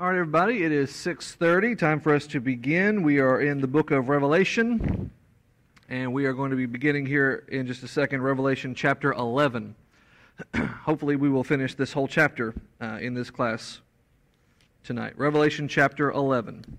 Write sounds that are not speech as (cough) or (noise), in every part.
All right, everybody, it is 6:30. Time for us to begin. We are in the book of Revelation, and we are going to be beginning here in just a second Revelation chapter 11. (clears throat) Hopefully, we will finish this whole chapter uh, in this class tonight. Revelation chapter 11.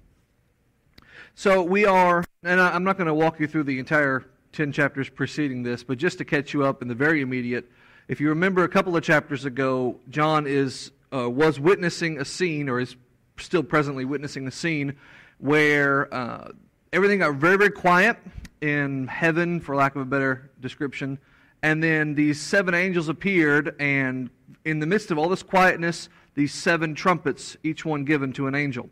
So, we are and I'm not going to walk you through the entire 10 chapters preceding this, but just to catch you up in the very immediate, if you remember a couple of chapters ago, John is uh, was witnessing a scene, or is still presently witnessing the scene, where uh, everything got very, very quiet in heaven, for lack of a better description. And then these seven angels appeared, and in the midst of all this quietness, these seven trumpets, each one given to an angel.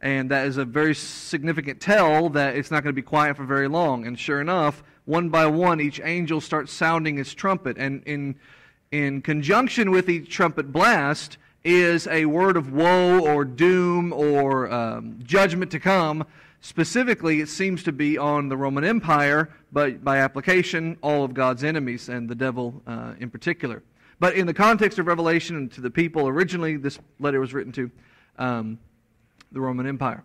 And that is a very significant tell that it's not going to be quiet for very long. And sure enough, one by one, each angel starts sounding his trumpet. And in, in conjunction with each trumpet blast is a word of woe or doom or um, judgment to come. Specifically, it seems to be on the Roman Empire, but by application, all of God's enemies and the devil uh, in particular. But in the context of Revelation and to the people originally this letter was written to, um, the Roman Empire.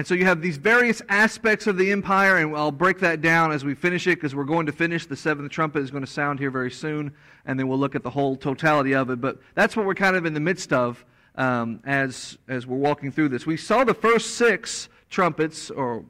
And so you have these various aspects of the empire, and I'll break that down as we finish it because we're going to finish. The seventh trumpet is going to sound here very soon, and then we'll look at the whole totality of it. But that's what we're kind of in the midst of um, as, as we're walking through this. We saw the first six trumpets, or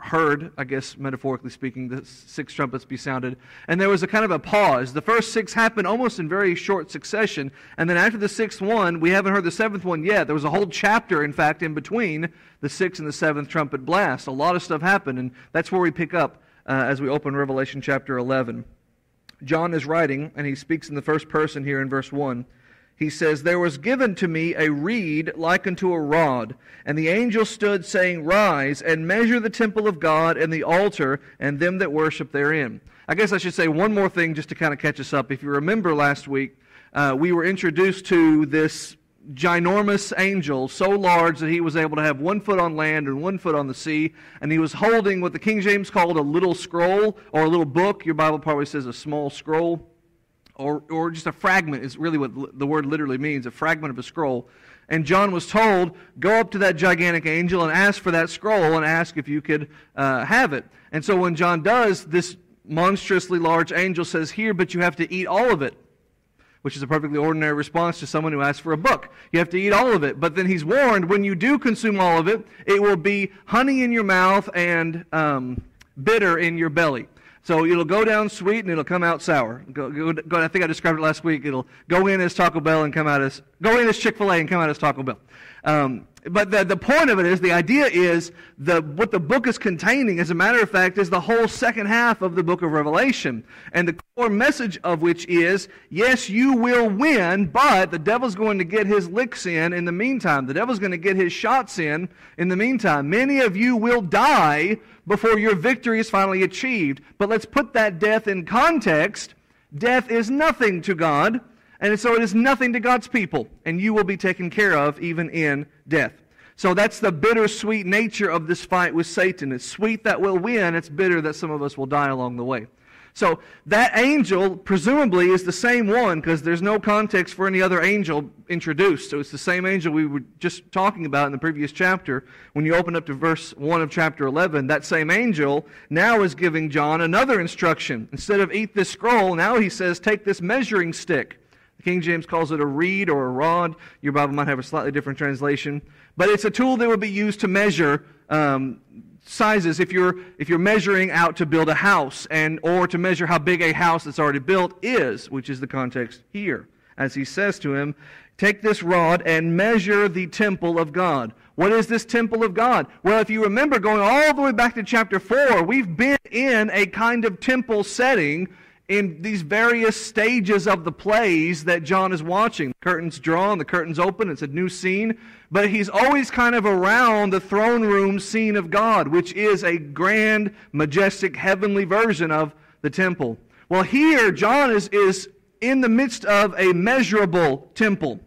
heard, I guess, metaphorically speaking, the six trumpets be sounded. And there was a kind of a pause. The first six happened almost in very short succession. And then after the sixth one, we haven't heard the seventh one yet. There was a whole chapter, in fact, in between the sixth and the seventh trumpet blast. A lot of stuff happened. And that's where we pick up uh, as we open Revelation chapter 11. John is writing, and he speaks in the first person here in verse 1 he says, There was given to me a reed like unto a rod, and the angel stood, saying, Rise and measure the temple of God and the altar and them that worship therein. I guess I should say one more thing just to kind of catch us up. If you remember last week, uh, we were introduced to this ginormous angel, so large that he was able to have one foot on land and one foot on the sea, and he was holding what the King James called a little scroll or a little book. Your Bible probably says a small scroll or, or just a fragment is really what the word literally means a fragment of a scroll. And John was told, go up to that gigantic angel and ask for that scroll and ask if you could uh, have it. And so when John does, this monstrously large angel says, Here, but you have to eat all of it, which is a perfectly ordinary response to someone who asks for a book. You have to eat all of it. But then he's warned, when you do consume all of it, it will be honey in your mouth and um, bitter in your belly. So it'll go down sweet and it'll come out sour. Go, go, go, I think I described it last week. It'll go in as Taco Bell and come out as go in as Chick Fil A and come out as Taco Bell. Um, but the, the point of it is, the idea is the, what the book is containing, as a matter of fact, is the whole second half of the book of Revelation. And the core message of which is, yes, you will win, but the devil's going to get his licks in in the meantime. The devil's going to get his shots in in the meantime. Many of you will die before your victory is finally achieved. But let's put that death in context. Death is nothing to God. And so it is nothing to God's people, and you will be taken care of even in death. So that's the bittersweet nature of this fight with Satan. It's sweet that we'll win, it's bitter that some of us will die along the way. So that angel presumably is the same one because there's no context for any other angel introduced. So it's the same angel we were just talking about in the previous chapter. When you open up to verse 1 of chapter 11, that same angel now is giving John another instruction. Instead of eat this scroll, now he says, take this measuring stick. The King James calls it a reed or a rod. Your Bible might have a slightly different translation. But it's a tool that would be used to measure um, sizes if you're, if you're measuring out to build a house and, or to measure how big a house that's already built is, which is the context here. As he says to him, Take this rod and measure the temple of God. What is this temple of God? Well, if you remember going all the way back to chapter 4, we've been in a kind of temple setting in these various stages of the plays that John is watching. The curtains drawn, the curtains open, it's a new scene. But he's always kind of around the throne room scene of God, which is a grand, majestic, heavenly version of the temple. Well, here, John is, is in the midst of a measurable temple.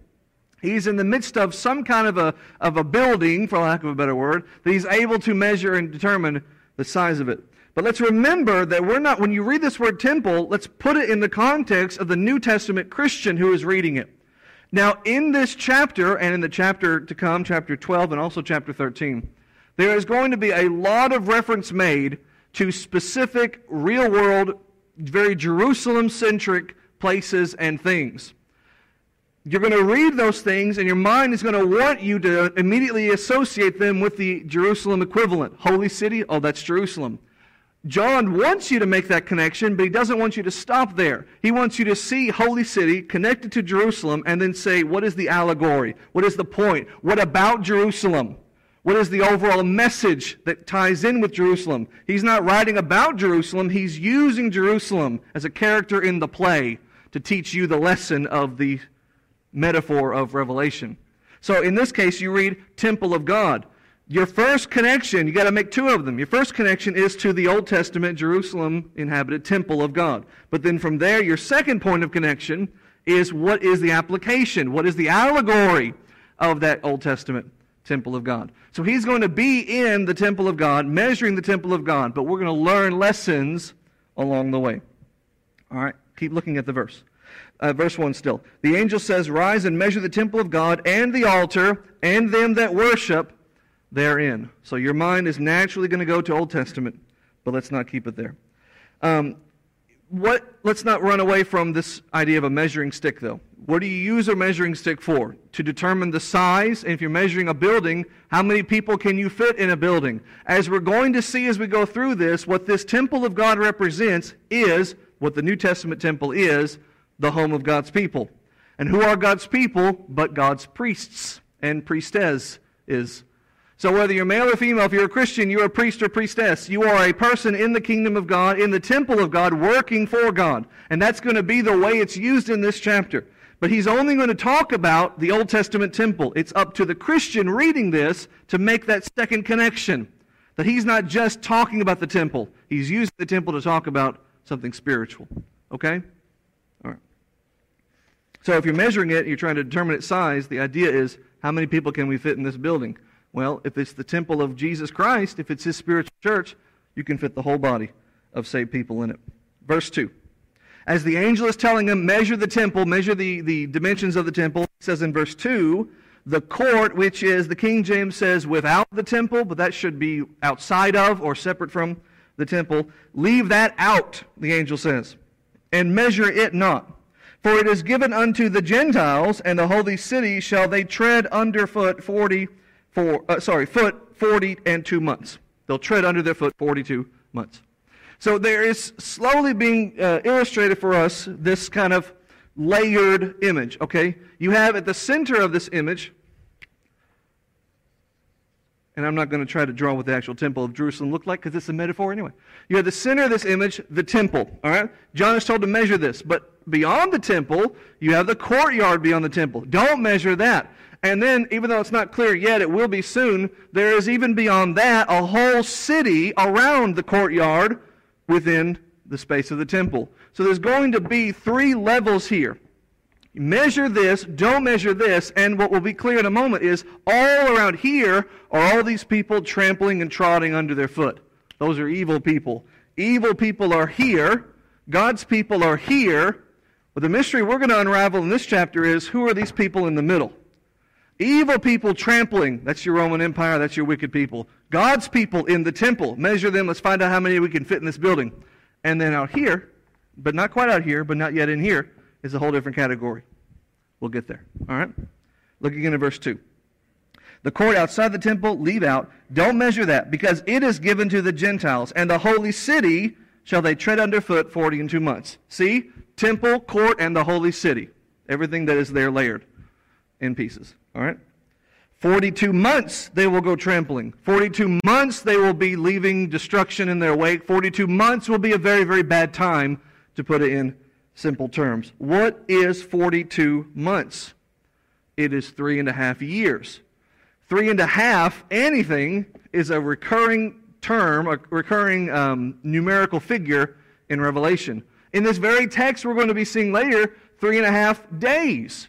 He's in the midst of some kind of a, of a building, for lack of a better word, that he's able to measure and determine the size of it. But let's remember that we're not, when you read this word temple, let's put it in the context of the New Testament Christian who is reading it. Now, in this chapter, and in the chapter to come, chapter 12, and also chapter 13, there is going to be a lot of reference made to specific real world, very Jerusalem centric places and things. You're going to read those things, and your mind is going to want you to immediately associate them with the Jerusalem equivalent. Holy city, oh, that's Jerusalem. John wants you to make that connection, but he doesn't want you to stop there. He wants you to see Holy City connected to Jerusalem and then say, what is the allegory? What is the point? What about Jerusalem? What is the overall message that ties in with Jerusalem? He's not writing about Jerusalem, he's using Jerusalem as a character in the play to teach you the lesson of the metaphor of Revelation. So in this case, you read Temple of God. Your first connection, you got to make two of them. Your first connection is to the Old Testament Jerusalem inhabited temple of God. But then from there, your second point of connection is what is the application? What is the allegory of that Old Testament temple of God? So he's going to be in the temple of God, measuring the temple of God, but we're going to learn lessons along the way. All right, keep looking at the verse. Uh, verse 1 still. The angel says, Rise and measure the temple of God and the altar and them that worship therein. So your mind is naturally going to go to Old Testament, but let's not keep it there. Um, what, let's not run away from this idea of a measuring stick, though. What do you use a measuring stick for? To determine the size, and if you're measuring a building, how many people can you fit in a building? As we're going to see as we go through this, what this temple of God represents is what the New Testament temple is the home of God's people. And who are God's people but God's priests and priestess is so, whether you're male or female, if you're a Christian, you're a priest or priestess. You are a person in the kingdom of God, in the temple of God, working for God. And that's going to be the way it's used in this chapter. But he's only going to talk about the Old Testament temple. It's up to the Christian reading this to make that second connection. That he's not just talking about the temple, he's using the temple to talk about something spiritual. Okay? All right. So, if you're measuring it, you're trying to determine its size, the idea is how many people can we fit in this building? Well, if it's the temple of Jesus Christ, if it's his spiritual church, you can fit the whole body of saved people in it. Verse 2. As the angel is telling him, measure the temple, measure the, the dimensions of the temple, it says in verse 2, the court, which is, the King James says, without the temple, but that should be outside of or separate from the temple. Leave that out, the angel says, and measure it not. For it is given unto the Gentiles, and the holy city shall they tread underfoot forty for, uh, sorry, foot 40 and two months. They'll tread under their foot 42 months. So there is slowly being uh, illustrated for us this kind of layered image, okay? You have at the center of this image, and I'm not going to try to draw what the actual temple of Jerusalem looked like because it's a metaphor anyway. You have the center of this image, the temple, all right? John is told to measure this, but beyond the temple, you have the courtyard beyond the temple. Don't measure that. And then, even though it's not clear yet, it will be soon, there is even beyond that a whole city around the courtyard within the space of the temple. So there's going to be three levels here. Measure this, don't measure this, and what will be clear in a moment is all around here are all these people trampling and trotting under their foot. Those are evil people. Evil people are here. God's people are here. But the mystery we're going to unravel in this chapter is who are these people in the middle? Evil people trampling. That's your Roman Empire. That's your wicked people. God's people in the temple. Measure them. Let's find out how many we can fit in this building. And then out here, but not quite out here, but not yet in here, is a whole different category. We'll get there. All right? Look again at verse 2. The court outside the temple, leave out. Don't measure that, because it is given to the Gentiles, and the holy city shall they tread underfoot forty and two months. See? Temple, court, and the holy city. Everything that is there layered in pieces. All right? 42 months they will go trampling. 42 months they will be leaving destruction in their wake. 42 months will be a very, very bad time, to put it in simple terms. What is 42 months? It is three and a half years. Three and a half, anything, is a recurring term, a recurring um, numerical figure in Revelation. In this very text we're going to be seeing later, three and a half days.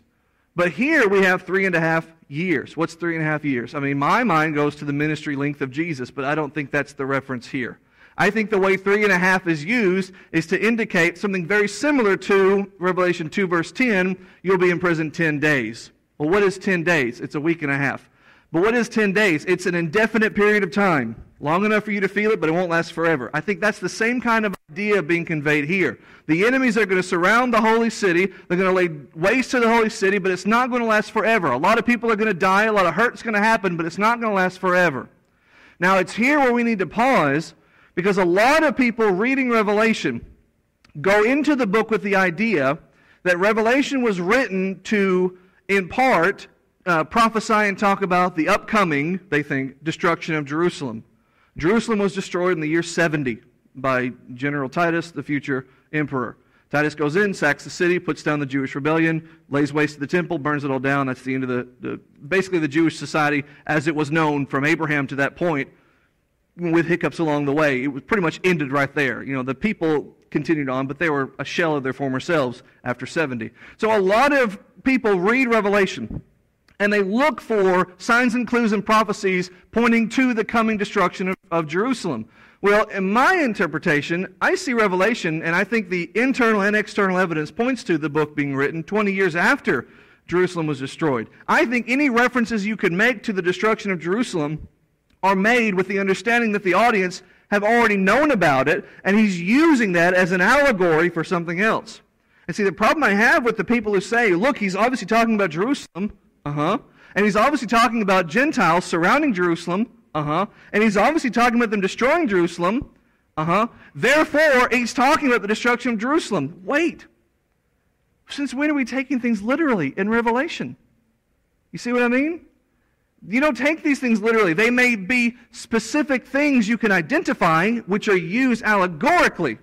But here we have three and a half years. What's three and a half years? I mean, my mind goes to the ministry length of Jesus, but I don't think that's the reference here. I think the way three and a half is used is to indicate something very similar to Revelation 2, verse 10 you'll be in prison 10 days. Well, what is 10 days? It's a week and a half. But what is 10 days? It's an indefinite period of time, long enough for you to feel it, but it won't last forever. I think that's the same kind of idea being conveyed here. The enemies are going to surround the holy city, they're going to lay waste to the holy city, but it's not going to last forever. A lot of people are going to die, a lot of hurt's going to happen, but it's not going to last forever. Now, it's here where we need to pause because a lot of people reading Revelation go into the book with the idea that Revelation was written to, in part, uh, prophesy and talk about the upcoming, they think, destruction of Jerusalem. Jerusalem was destroyed in the year 70 by General Titus, the future emperor. Titus goes in, sacks the city, puts down the Jewish rebellion, lays waste to the temple, burns it all down. That's the end of the, the basically the Jewish society as it was known from Abraham to that point, with hiccups along the way. It was pretty much ended right there. You know, the people continued on, but they were a shell of their former selves after 70. So a lot of people read Revelation and they look for signs and clues and prophecies pointing to the coming destruction of, of, Jerusalem. Well, in my interpretation, I see Revelation, and I think the internal and external evidence points to the book being written 20 years after Jerusalem was destroyed. I think any references you could make to the destruction of Jerusalem are made with the understanding that the audience have already known about it, and he's using that as an allegory for something else. And see, the problem I have with the people who say, look, he's obviously talking about Jerusalem, uh huh. And he's obviously talking about Gentiles surrounding Jerusalem. Uh huh. And he's obviously talking about them destroying Jerusalem. Uh huh. Therefore, he's talking about the destruction of Jerusalem. Wait. Since when are we taking things literally in Revelation? You see what I mean? You don't take these things literally. They may be specific things you can identify, which are used allegorically.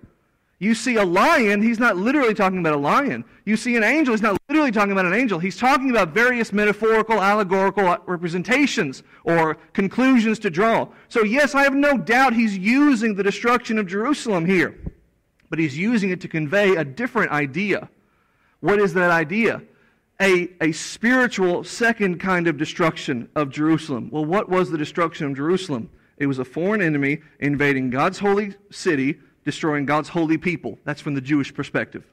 You see a lion, he's not literally talking about a lion. You see an angel, he's not literally talking about an angel. He's talking about various metaphorical, allegorical representations or conclusions to draw. So, yes, I have no doubt he's using the destruction of Jerusalem here, but he's using it to convey a different idea. What is that idea? A, a spiritual second kind of destruction of Jerusalem. Well, what was the destruction of Jerusalem? It was a foreign enemy invading God's holy city destroying God's holy people. That's from the Jewish perspective.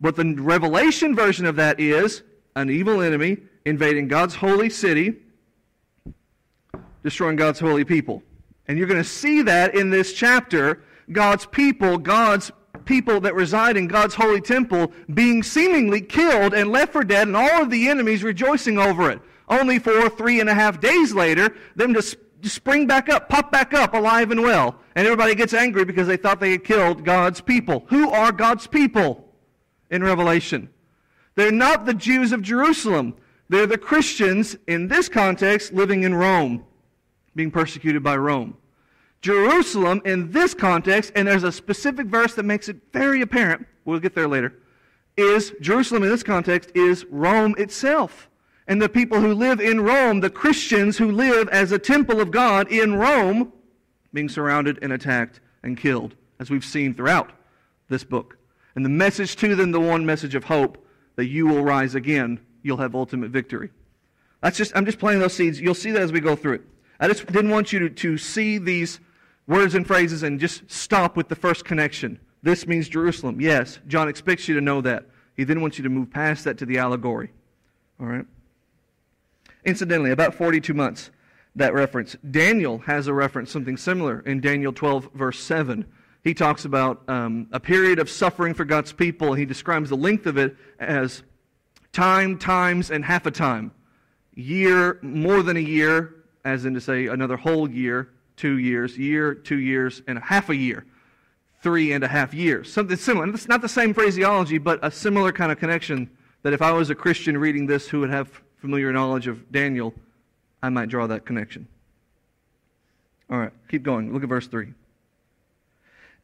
But the Revelation version of that is an evil enemy invading God's holy city, destroying God's holy people. And you're going to see that in this chapter God's people, God's people that reside in God's holy temple being seemingly killed and left for dead, and all of the enemies rejoicing over it. Only for three and a half days later, them to spring back up, pop back up, alive and well. And everybody gets angry because they thought they had killed God's people. Who are God's people in Revelation? They're not the Jews of Jerusalem. They're the Christians, in this context, living in Rome, being persecuted by Rome. Jerusalem, in this context, and there's a specific verse that makes it very apparent, we'll get there later, is Jerusalem in this context is Rome itself and the people who live in Rome, the Christians who live as a temple of God in Rome, being surrounded and attacked and killed, as we've seen throughout this book. And the message to them, the one message of hope, that you will rise again, you'll have ultimate victory. That's just, I'm just planting those seeds. You'll see that as we go through it. I just didn't want you to, to see these words and phrases and just stop with the first connection. This means Jerusalem. Yes, John expects you to know that. He then wants you to move past that to the allegory. All right? Incidentally, about 42 months, that reference. Daniel has a reference, something similar, in Daniel 12, verse 7. He talks about um, a period of suffering for God's people. He describes the length of it as time, times, and half a time. Year, more than a year, as in to say another whole year, two years, year, two years, and a half a year, three and a half years. Something similar. It's not the same phraseology, but a similar kind of connection that if I was a Christian reading this who would have familiar knowledge of Daniel, I might draw that connection. All right, keep going. Look at verse 3.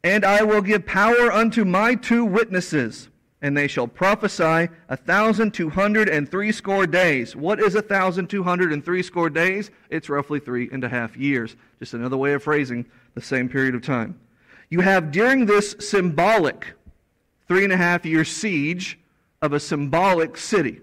And I will give power unto my two witnesses, and they shall prophesy a thousand two hundred and threescore days. What is a thousand two hundred and threescore days? It's roughly three and a half years. Just another way of phrasing the same period of time. You have during this symbolic three and a half year siege of a symbolic city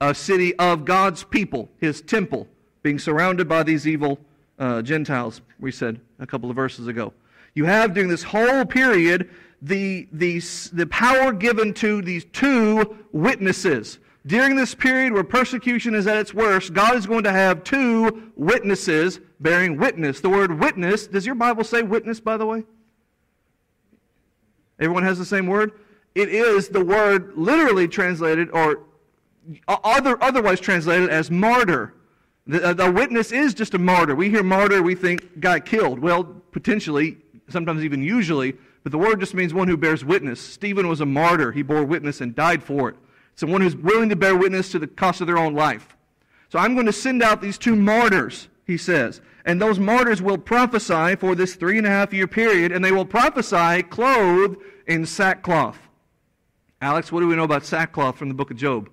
a city of God's people, his temple, being surrounded by these evil uh, Gentiles, we said a couple of verses ago. You have during this whole period the, the, the power given to these two witnesses. During this period where persecution is at its worst, God is going to have two witnesses bearing witness. The word witness, does your Bible say witness, by the way? Everyone has the same word? It is the word literally translated or other, otherwise translated as martyr. The, uh, the witness is just a martyr. We hear martyr, we think guy killed. Well, potentially, sometimes even usually, but the word just means one who bears witness. Stephen was a martyr. He bore witness and died for it. It's one who's willing to bear witness to the cost of their own life. So I'm going to send out these two martyrs, he says. And those martyrs will prophesy for this three and a half year period, and they will prophesy clothed in sackcloth. Alex, what do we know about sackcloth from the book of Job?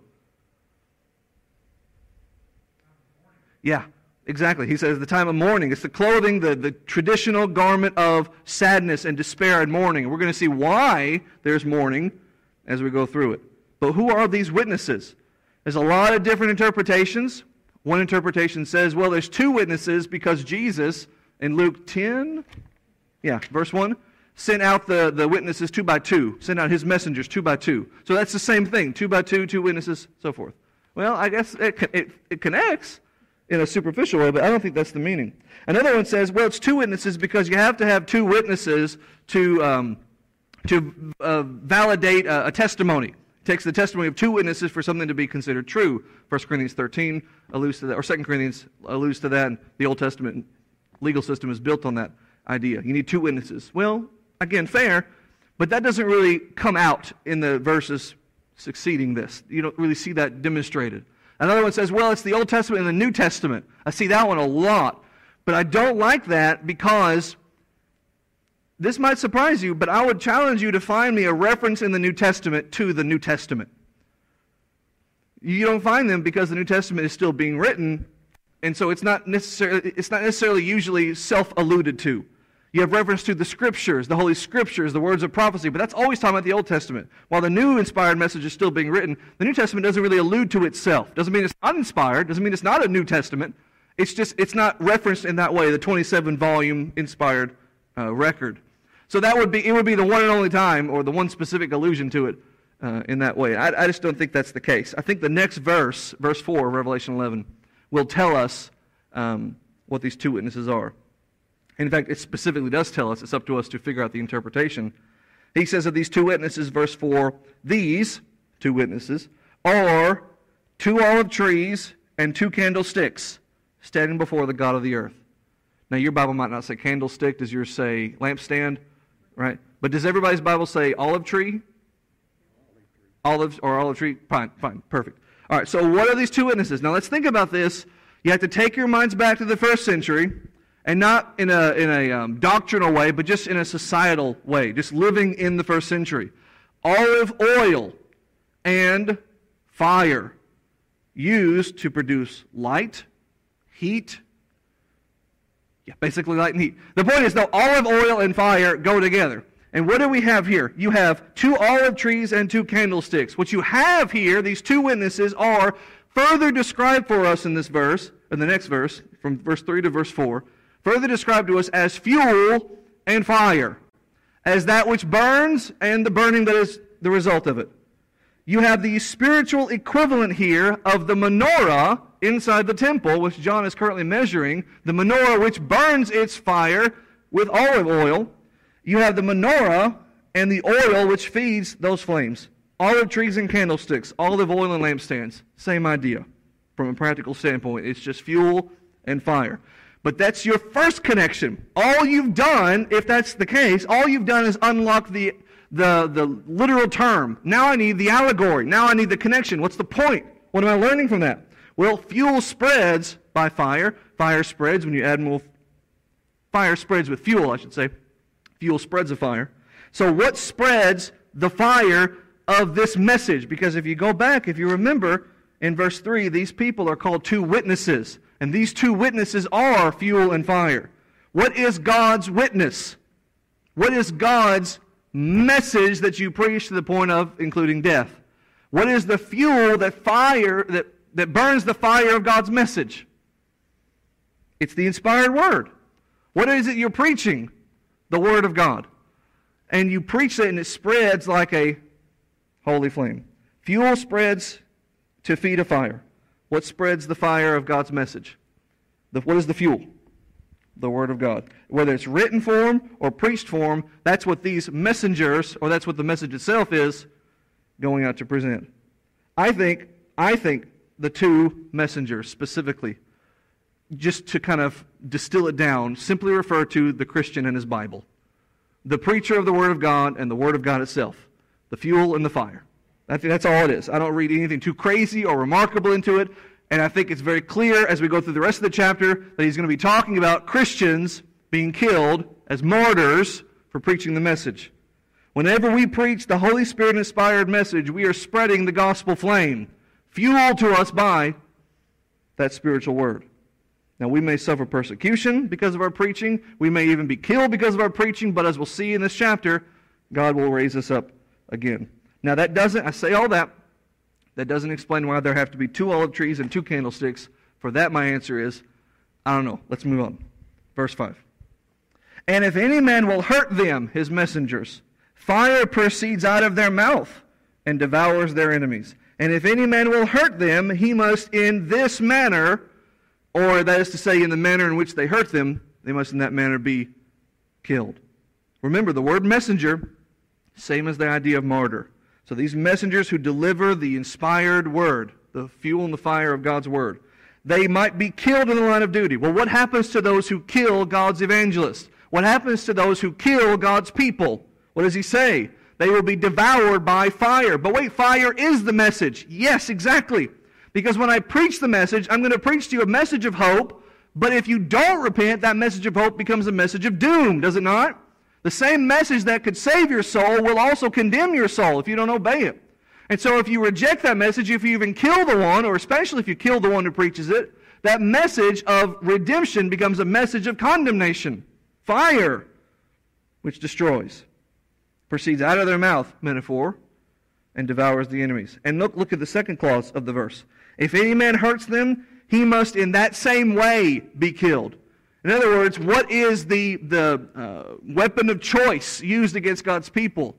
Yeah, exactly. He says the time of mourning. It's the clothing, the, the traditional garment of sadness and despair and mourning. We're going to see why there's mourning as we go through it. But who are these witnesses? There's a lot of different interpretations. One interpretation says, well, there's two witnesses because Jesus, in Luke 10, yeah, verse 1, sent out the, the witnesses two by two, sent out his messengers two by two. So that's the same thing two by two, two witnesses, so forth. Well, I guess it, it, it connects in a superficial way, but I don't think that's the meaning. Another one says, well, it's two witnesses because you have to have two witnesses to, um, to uh, validate a, a testimony It takes the testimony of two witnesses for something to be considered true. 1 Corinthians 13 alludes to that, or 2 Corinthians alludes to that. and The Old Testament legal system is built on that idea. You need two witnesses. Well, again, fair, but that doesn't really come out in the verses succeeding this. You don't really see that demonstrated. Another one says, well, it's the Old Testament and the New Testament. I see that one a lot. But I don't like that because this might surprise you, but I would challenge you to find me a reference in the New Testament to the New Testament. You don't find them because the New Testament is still being written, and so it's not necessarily, it's not necessarily usually self alluded to. You have reference to the scriptures, the Holy Scriptures, the words of prophecy, but that's always talking about the Old Testament. While the new inspired message is still being written, the New Testament doesn't really allude to itself. Doesn't mean it's uninspired, doesn't mean it's not a New Testament. It's just, it's not referenced in that way, the 27 volume inspired uh, record. So that would be, it would be the one and only time, or the one specific allusion to it uh, in that way. I, I just don't think that's the case. I think the next verse, verse 4, of Revelation 11, will tell us um, what these two witnesses are. In fact, it specifically does tell us. It's up to us to figure out the interpretation. He says of these two witnesses, verse 4, these two witnesses are two olive trees and two candlesticks standing before the God of the earth. Now, your Bible might not say candlestick. Does yours say lampstand? right? But does everybody's Bible say olive tree? Olives or olive tree? Fine, fine, perfect. All right, so what are these two witnesses? Now let's think about this. You have to take your minds back to the first century, and not in a, in a um, doctrinal way, but just in a societal way, just living in the first century. Olive oil and fire used to produce light, heat, yeah, basically light and heat. The point is, though, olive oil and fire go together. And what do we have here? You have two olive trees and two candlesticks. What you have here, these two witnesses, are further described for us in this verse, in the next verse, from verse 3 to verse 4, further described to us as fuel and fire, as that which burns and the burning that is the result of it. You have the spiritual equivalent here of the menorah inside the temple, which John is currently measuring, the menorah which burns its fire with olive oil. You have the menorah and the oil which feeds those flames. Olive trees and candlesticks, olive oil and lampstands. Same idea from a practical standpoint. It's just fuel and fire. But that's your first connection. All you've done, if that's the case, all you've done is unlock the, the, the literal term. Now I need the allegory. Now I need the connection. What's the point? What am I learning from that? Well, fuel spreads by fire. Fire spreads when you add more. Fire spreads with fuel, I should say. Fuel spreads a fire. So, what spreads the fire of this message? Because if you go back, if you remember in verse 3, these people are called two witnesses. And these two witnesses are fuel and fire. What is God's witness? What is God's message that you preach to the point of including death? What is the fuel that fire that that burns the fire of God's message. It's the inspired word. What is it you're preaching? the Word of God. And you preach it and it spreads like a holy flame. Fuel spreads to feed a fire. What spreads the fire of God's message? The, what is the fuel? The Word of God. Whether it's written form or preached form, that's what these messengers, or that's what the message itself is, going out to present. I think, I think the two messengers specifically, just to kind of distill it down, simply refer to the Christian and his Bible. The preacher of the Word of God and the Word of God itself. The fuel and the fire. Think that's all it is. I don't read anything too crazy or remarkable into it. And I think it's very clear as we go through the rest of the chapter that he's going to be talking about Christians being killed as martyrs for preaching the message. Whenever we preach the Holy Spirit inspired message, we are spreading the gospel flame, fueled to us by that spiritual word. Now, we may suffer persecution because of our preaching. We may even be killed because of our preaching, but as we'll see in this chapter, God will raise us up again. Now, that doesn't, I say all that, that doesn't explain why there have to be two olive trees and two candlesticks. For that, my answer is, I don't know. Let's move on. Verse 5. And if any man will hurt them, his messengers, fire proceeds out of their mouth and devours their enemies. And if any man will hurt them, he must in this manner, or that is to say, in the manner in which they hurt them, they must in that manner be killed. Remember, the word messenger, same as the idea of martyr. So these messengers who deliver the inspired word, the fuel and the fire of God's word, they might be killed in the line of duty. Well, what happens to those who kill God's evangelists? What happens to those who kill God's people? What does he say? They will be devoured by fire. But wait, fire is the message. Yes, exactly. Because when I preach the message, I'm going to preach to you a message of hope. But if you don't repent, that message of hope becomes a message of doom, does it not? The same message that could save your soul will also condemn your soul if you don't obey it. And so if you reject that message, if you even kill the one, or especially if you kill the one who preaches it, that message of redemption becomes a message of condemnation. Fire, which destroys, proceeds out of their mouth, metaphor, and devours the enemies. And look, look at the second clause of the verse. If any man hurts them, he must in that same way be killed. In other words, what is the, the uh, weapon of choice used against God's people?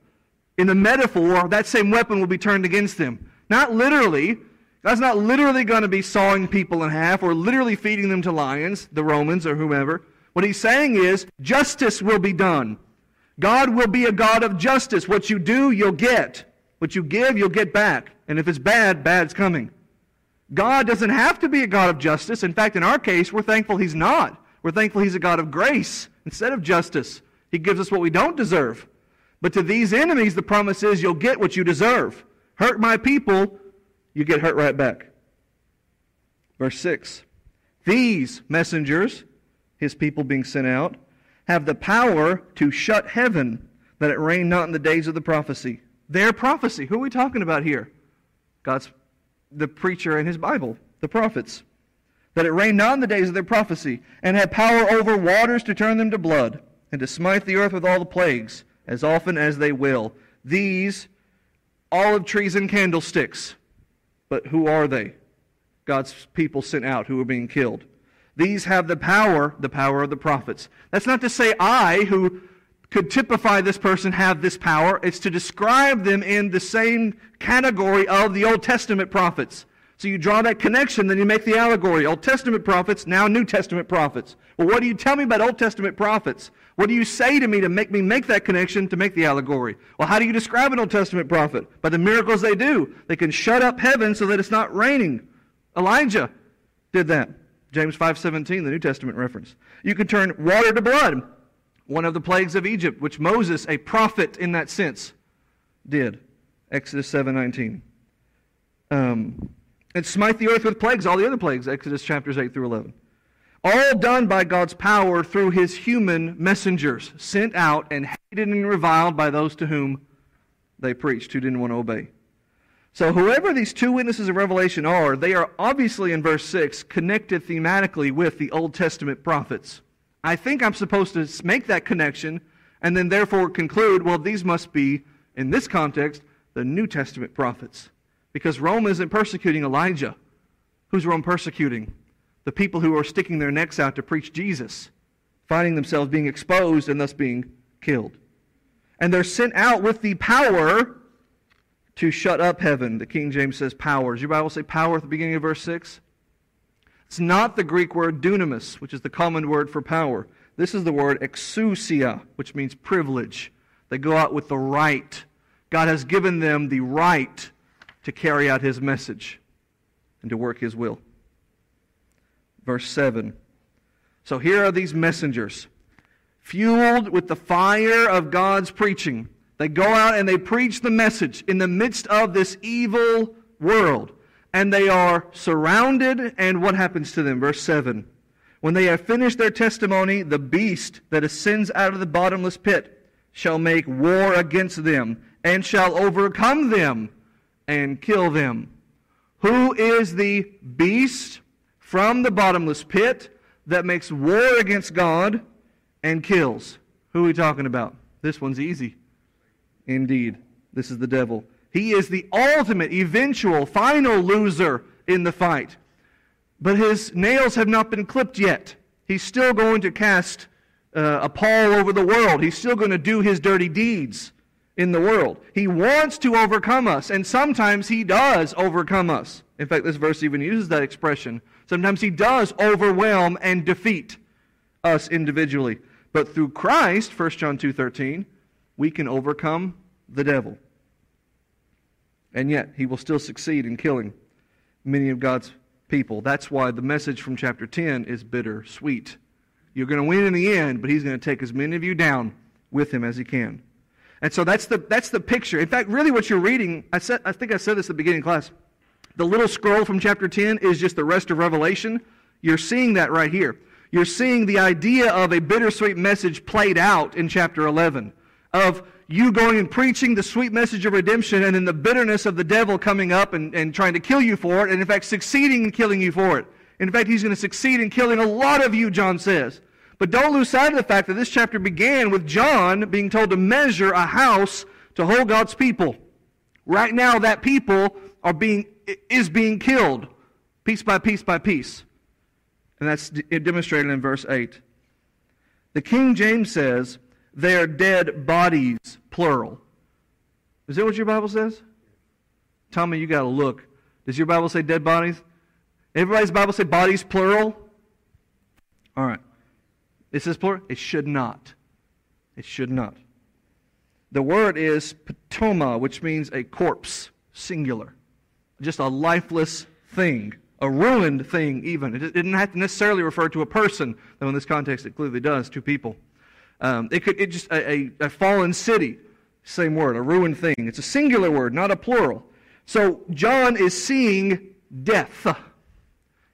In the metaphor, that same weapon will be turned against them. Not literally. God's not literally going to be sawing people in half or literally feeding them to lions, the Romans or whomever. What he's saying is justice will be done. God will be a God of justice. What you do, you'll get. What you give, you'll get back. And if it's bad, bad's coming. God doesn't have to be a God of justice. In fact, in our case, we're thankful he's not. We're thankful He's a God of grace instead of justice. He gives us what we don't deserve. But to these enemies, the promise is you'll get what you deserve. Hurt my people, you get hurt right back. Verse 6 These messengers, his people being sent out, have the power to shut heaven that it rain not in the days of the prophecy. Their prophecy. Who are we talking about here? God's the preacher and his Bible, the prophets that it rained in the days of their prophecy, and had power over waters to turn them to blood, and to smite the earth with all the plagues, as often as they will. These olive trees and candlesticks. But who are they? God's people sent out who are being killed. These have the power, the power of the prophets. That's not to say I, who could typify this person, have this power. It's to describe them in the same category of the Old Testament prophets. So you draw that connection, then you make the allegory. Old Testament prophets, now New Testament prophets. Well, what do you tell me about Old Testament prophets? What do you say to me to make me make that connection to make the allegory? Well, how do you describe an Old Testament prophet? By the miracles they do. They can shut up heaven so that it's not raining. Elijah did that. James 5:17, the New Testament reference. You can turn water to blood. One of the plagues of Egypt, which Moses, a prophet in that sense, did. Exodus 7:19. Um, and smite the earth with plagues, all the other plagues, Exodus chapters 8 through 11. All done by God's power through his human messengers, sent out and hated and reviled by those to whom they preached, who didn't want to obey. So, whoever these two witnesses of Revelation are, they are obviously in verse 6 connected thematically with the Old Testament prophets. I think I'm supposed to make that connection and then therefore conclude well, these must be, in this context, the New Testament prophets. Because Rome isn't persecuting Elijah. Who's Rome persecuting? The people who are sticking their necks out to preach Jesus, finding themselves being exposed and thus being killed. And they're sent out with the power to shut up heaven. The King James says power. Does your Bible say power at the beginning of verse 6? It's not the Greek word dunamis, which is the common word for power. This is the word exousia, which means privilege. They go out with the right. God has given them the right to carry out his message and to work his will. Verse 7. So here are these messengers, fueled with the fire of God's preaching. They go out and they preach the message in the midst of this evil world. And they are surrounded, and what happens to them? Verse 7. When they have finished their testimony, the beast that ascends out of the bottomless pit shall make war against them, and shall overcome them, and kill them. Who is the beast from the bottomless pit that makes war against God and kills? Who are we talking about? This one's easy. Indeed, this is the devil. He is the ultimate, eventual, final loser in the fight. But his nails have not been clipped yet. He's still going to cast uh, a pall over the world. He's still going to do his dirty deeds in the world. He wants to overcome us, and sometimes he does overcome us. In fact, this verse even uses that expression. Sometimes he does overwhelm and defeat us individually. But through Christ, 1 John 2:13, we can overcome the devil. And yet, he will still succeed in killing many of God's people. That's why the message from chapter 10 is bitter sweet. You're going to win in the end, but he's going to take as many of you down with him as he can. And so that's the, that's the picture. In fact, really what you're reading, I, said, I think I said this at the beginning of class. The little scroll from chapter 10 is just the rest of Revelation. You're seeing that right here. You're seeing the idea of a bittersweet message played out in chapter 11 of you going and preaching the sweet message of redemption and then the bitterness of the devil coming up and, and trying to kill you for it, and in fact, succeeding in killing you for it. In fact, he's going to succeed in killing a lot of you, John says. But don't lose sight of the fact that this chapter began with John being told to measure a house to hold God's people. Right now, that people are being, is being killed piece by piece by piece. And that's demonstrated in verse 8. The King James says, they are dead bodies, plural. Is that what your Bible says? Tommy, you got to look. Does your Bible say dead bodies? Everybody's Bible say bodies, plural? All right. It says plural? It should not. It should not. The word is patoma, which means a corpse, singular. Just a lifeless thing, a ruined thing, even. It didn't have to necessarily refer to a person, though in this context it clearly does, two people. Um, it could it just a, a, a fallen city, same word, a ruined thing. It's a singular word, not a plural. So John is seeing death.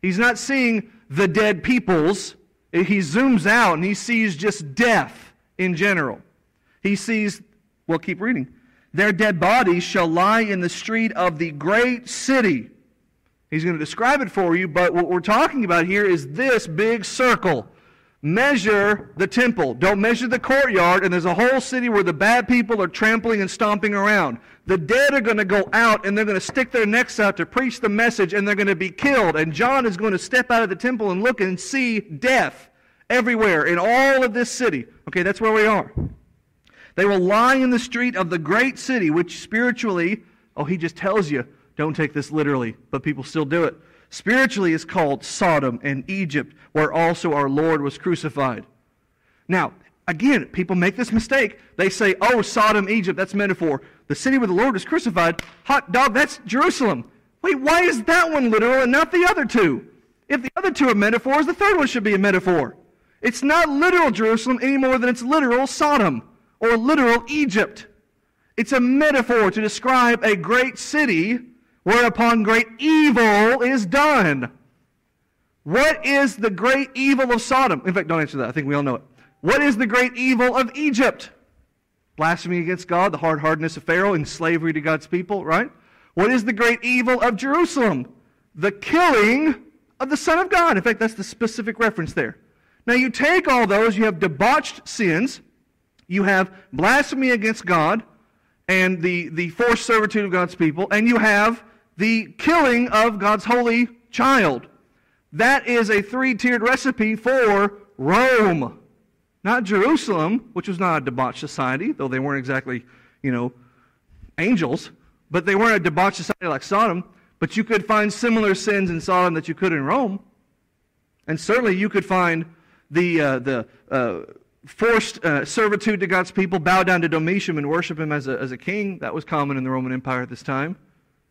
He's not seeing the dead peoples. He zooms out and he sees just death in general. He sees, well, keep reading. Their dead bodies shall lie in the street of the great city. He's going to describe it for you, but what we're talking about here is this big circle measure the temple. Don't measure the courtyard. And there's a whole city where the bad people are trampling and stomping around. The dead are going to go out and they're going to stick their necks out to preach the message and they're going to be killed. And John is going to step out of the temple and look and see death everywhere in all of this city. Okay, that's where we are. They will lie in the street of the great city, which spiritually, oh, he just tells you, don't take this literally, but people still do it spiritually is called Sodom and Egypt, where also our Lord was crucified. Now, again, people make this mistake. They say, oh, Sodom, Egypt, that's metaphor. The city where the Lord was crucified, hot dog, that's Jerusalem. Wait, why is that one literal and not the other two? If the other two are metaphors, the third one should be a metaphor. It's not literal Jerusalem any more than it's literal Sodom or literal Egypt. It's a metaphor to describe a great city whereupon great evil is done. What is the great evil of Sodom? In fact, don't answer that. I think we all know it. What is the great evil of Egypt? Blasphemy against God, the hard hardness of Pharaoh, and slavery to God's people, right? What is the great evil of Jerusalem? The killing of the Son of God. In fact, that's the specific reference there. Now, you take all those, you have debauched sins, you have blasphemy against God, and the, the forced servitude of God's people, and you have the killing of God's holy child. That is a three tiered recipe for Rome. Not Jerusalem, which was not a debauched society, though they weren't exactly, you know, angels, but they weren't a debauched society like Sodom. But you could find similar sins in Sodom that you could in Rome. And certainly you could find the, uh, the uh, forced uh, servitude to God's people, bow down to Domitian and worship him as a, as a king. That was common in the Roman Empire at this time.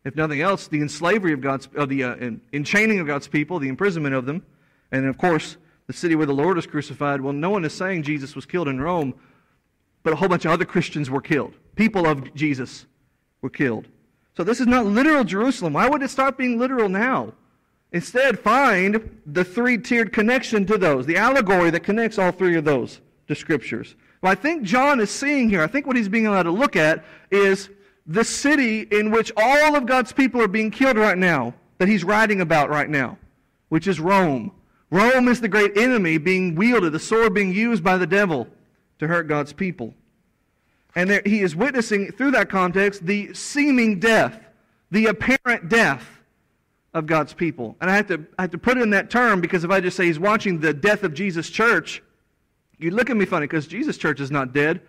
If nothing else, the enslavery of God's, uh, the uh, enchaining of God's people, the imprisonment of them, and of course, the city where the Lord was crucified. Well, no one is saying Jesus was killed in Rome, but a whole bunch of other Christians were killed. People of Jesus were killed. So this is not literal Jerusalem. Why would it start being literal now? Instead, find the three tiered connection to those, the allegory that connects all three of those to scriptures. What I think John is seeing here, I think what he's being allowed to look at is the city in which all of God's people are being killed right now, that he's writing about right now, which is Rome. Rome is the great enemy being wielded, the sword being used by the devil to hurt God's people. And there, he is witnessing, through that context, the seeming death, the apparent death of God's people. And I have, to, I have to put in that term because if I just say he's watching the death of Jesus' church, you look at me funny because Jesus' church is not dead.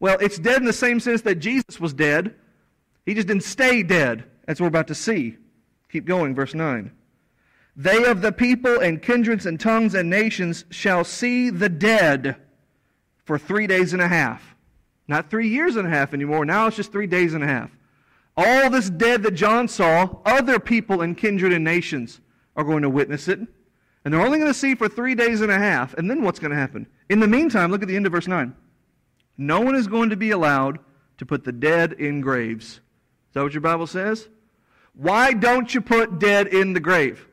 Well, it's dead in the same sense that Jesus was dead. He just didn't stay dead, as we're about to see. Keep going, verse 9. They of the people and kindreds and tongues and nations shall see the dead for three days and a half. Not three years and a half anymore. Now it's just three days and a half. All this dead that John saw, other people and kindred and nations are going to witness it. And they're only going to see for three days and a half. And then what's going to happen? In the meantime, look at the end of verse 9. No one is going to be allowed to put the dead in graves. Is that what your Bible says? Why don't you put dead in the grave?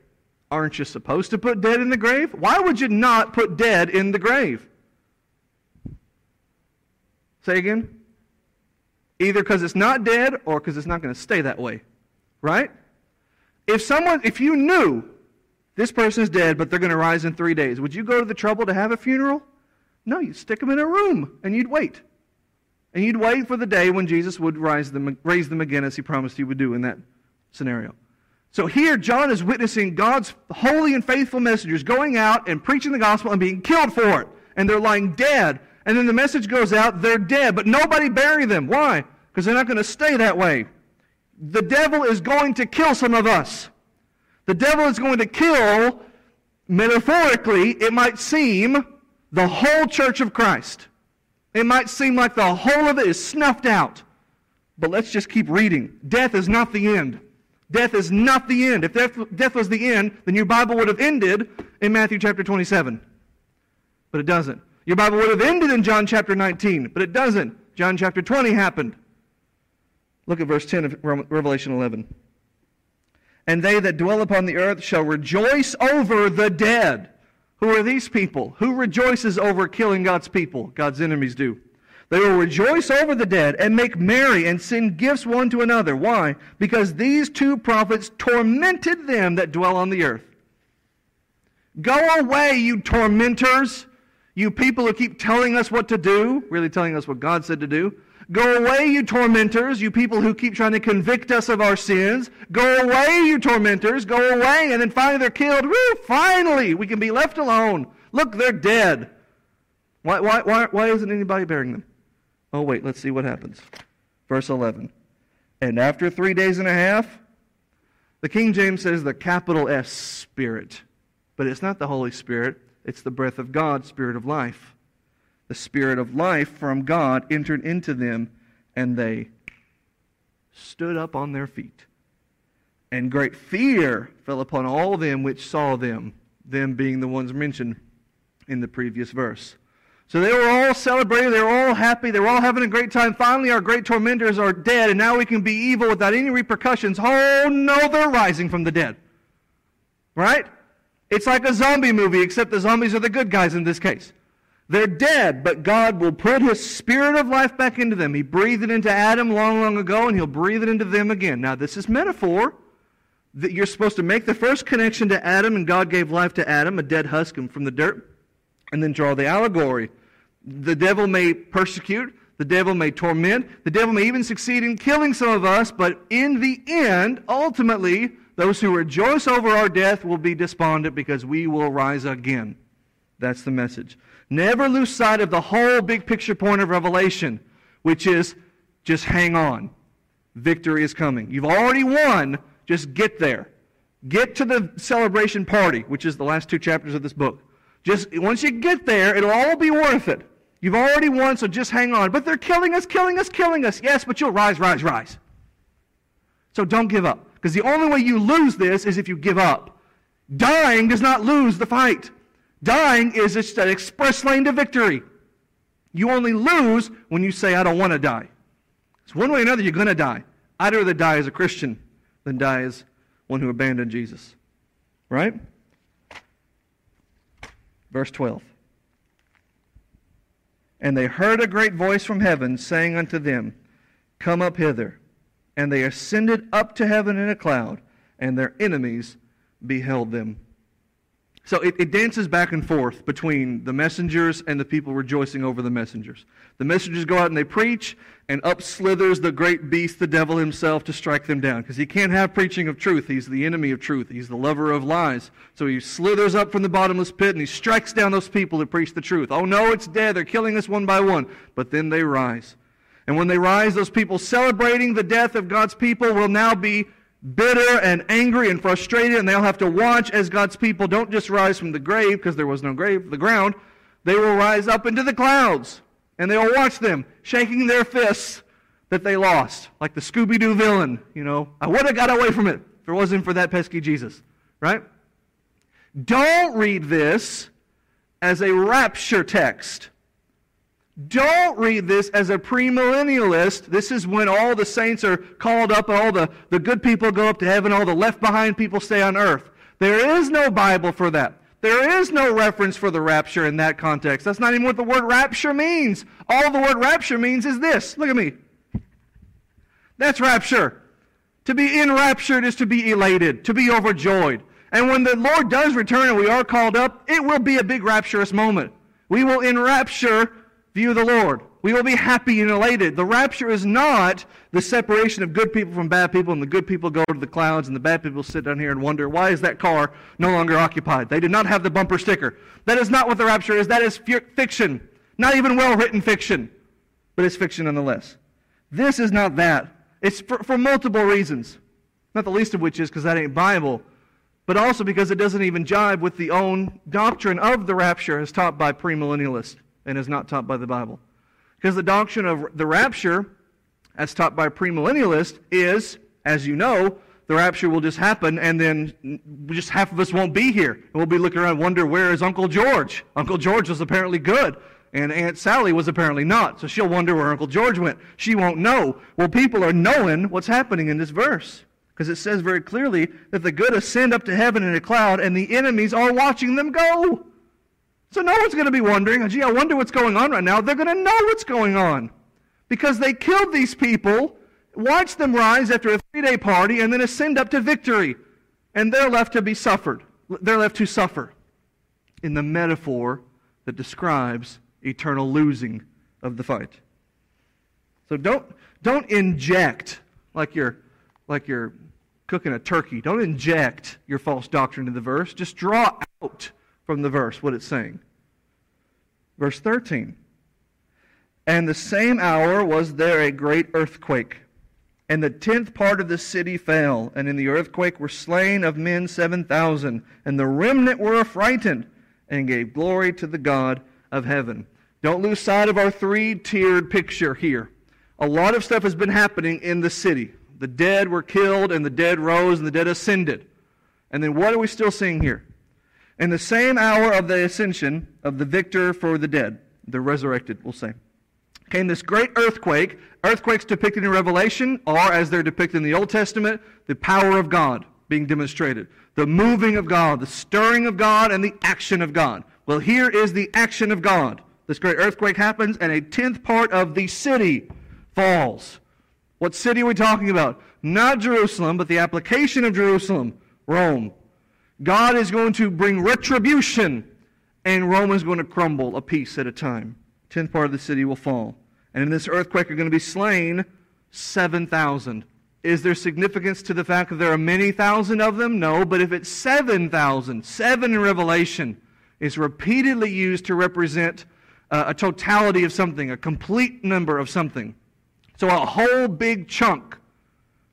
Aren't you supposed to put dead in the grave? Why would you not put dead in the grave? Say again? Either because it's not dead or because it's not going to stay that way. Right? If someone, if you knew this person is dead, but they're going to rise in three days, would you go to the trouble to have a funeral? No, you'd stick them in a room and you'd wait. And you'd wait for the day when Jesus would rise them, raise them again as he promised he would do in that scenario. So here, John is witnessing God's holy and faithful messengers going out and preaching the gospel and being killed for it. And they're lying dead and then the message goes out, they're dead, but nobody bury them. Why? Because they're not going to stay that way. The devil is going to kill some of us. The devil is going to kill, metaphorically, it might seem, the whole church of Christ. It might seem like the whole of it is snuffed out. But let's just keep reading. Death is not the end. Death is not the end. If death, death was the end, then your Bible would have ended in Matthew chapter 27. But it doesn't. Your Bible would have ended in John chapter 19, but it doesn't. John chapter 20 happened. Look at verse 10 of Revelation 11. And they that dwell upon the earth shall rejoice over the dead. Who are these people? Who rejoices over killing God's people? God's enemies do. They will rejoice over the dead and make merry and send gifts one to another. Why? Because these two prophets tormented them that dwell on the earth. Go away, you tormentors. You people who keep telling us what to do, really telling us what God said to do. Go away, you tormentors, you people who keep trying to convict us of our sins. Go away, you tormentors, go away. And then finally they're killed. Woo, finally, we can be left alone. Look, they're dead. Why, why, why, why isn't anybody burying them? Oh, wait, let's see what happens. Verse 11. And after three days and a half, the King James says the capital S Spirit. But it's not the Holy Spirit. It's the breath of God, Spirit of life. The Spirit of life from God entered into them, and they stood up on their feet. And great fear fell upon all them which saw them, them being the ones mentioned in the previous verse. So they were all celebrating, they were all happy, they were all having a great time. Finally, our great tormentors are dead, and now we can be evil without any repercussions. Oh no, they're rising from the dead. Right? It's like a zombie movie, except the zombies are the good guys in this case. They're dead, but God will put His spirit of life back into them. He breathed it into Adam long, long ago, and He'll breathe it into them again. Now, this is metaphor. That you're supposed to make the first connection to Adam, and God gave life to Adam, a dead husk from the dirt, and then draw the allegory. The devil may persecute, the devil may torment, the devil may even succeed in killing some of us, but in the end, ultimately, those who rejoice over our death will be despondent because we will rise again. That's the message. Never lose sight of the whole big picture point of Revelation, which is just hang on. Victory is coming. You've already won, just get there. Get to the celebration party, which is the last two chapters of this book. Just once you get there, it'll all be worth it. You've already won, so just hang on. But they're killing us, killing us, killing us. Yes, but you'll rise, rise, rise. So don't give up. Because the only way you lose this is if you give up. Dying does not lose the fight. Dying is just an express lane to victory. You only lose when you say, I don't want to die. So one way or another, you're going to die. I'd rather die as a Christian than die as one who abandoned Jesus. Right? Verse 12. And they heard a great voice from heaven saying unto them, Come up hither. And they ascended up to heaven in a cloud, and their enemies beheld them. So it, it, dances back and forth between the messengers and the people rejoicing over the messengers. The messengers go out and they preach, and up slithers the great beast, the devil himself, to strike them down. Because he can't have preaching of truth. He's the enemy of truth. He's the lover of lies. So he slithers up from the bottomless pit and he strikes down those people who preach the truth. Oh no, it's dead. They're killing us one by one. But then they rise. And when they rise, those people celebrating the death of God's people will now be bitter and angry and frustrated, and they'll have to watch as God's people don't just rise from the grave, because there was no grave, the ground. They will rise up into the clouds, and they will watch them shaking their fists that they lost, like the Scooby Doo villain. You know, I would have got away from it if it wasn't for that pesky Jesus, right? Don't read this as a rapture text. Don't read this as a premillennialist. This is when all the saints are called up, all the, the good people go up to heaven, all the left behind people stay on earth. There is no Bible for that. There is no reference for the rapture in that context. That's not even what the word rapture means. All the word rapture means is this. Look at me. That's rapture. To be enraptured is to be elated, to be overjoyed. And when the Lord does return and we are called up, it will be a big rapturous moment. We will enrapture view of the Lord. We will be happy and elated. The rapture is not the separation of good people from bad people, and the good people go to the clouds, and the bad people sit down here and wonder, why is that car no longer occupied? They did not have the bumper sticker. That is not what the rapture is. That is fiction. Not even well written fiction, but it's fiction nonetheless. This is not that. It's for, for multiple reasons. Not the least of which is because that ain't Bible, but also because it doesn't even jive with the own doctrine of the rapture as taught by premillennialists and is not taught by the Bible. Because the doctrine of the rapture, as taught by a premillennialist, is, as you know, the rapture will just happen and then just half of us won't be here. And we'll be looking around wonder where is Uncle George? Uncle George was apparently good. And Aunt Sally was apparently not. So she'll wonder where Uncle George went. She won't know. Well, people are knowing what's happening in this verse. Because it says very clearly that the good ascend up to heaven in a cloud and the enemies are watching them go. So no one's going to be wondering, gee, I wonder what's going on right now. They're going to know what's going on. Because they killed these people, watched them rise after a three day party, and then ascend up to victory. And they're left to be suffered. They're left to suffer in the metaphor that describes eternal losing of the fight. So don't, don't inject like you're, like you're cooking a turkey. Don't inject your false doctrine into the verse. Just draw out from the verse what it's saying. Verse 13. And the same hour was there a great earthquake, and the tenth part of the city fell, and in the earthquake were slain of men seven thousand, and the remnant were affrighted, and gave glory to the God of heaven. Don't lose sight of our three tiered picture here. A lot of stuff has been happening in the city. The dead were killed, and the dead rose, and the dead ascended. And then what are we still seeing here? In the same hour of the ascension of the victor for the dead, the resurrected, we'll say, came this great earthquake. Earthquakes depicted in Revelation are, as they're depicted in the Old Testament, the power of God being demonstrated. The moving of God, the stirring of God, and the action of God. Well, here is the action of God. This great earthquake happens, and a tenth part of the city falls. What city are we talking about? Not Jerusalem, but the application of Jerusalem, Rome. God is going to bring retribution, and Rome is going to crumble a piece at a time. Tenth part of the city will fall. And in this earthquake are going to be slain 7,000. Is there significance to the fact that there are many thousand of them? No, but if it's 7,000, seven in Revelation, is repeatedly used to represent uh, a totality of something, a complete number of something. So a whole big chunk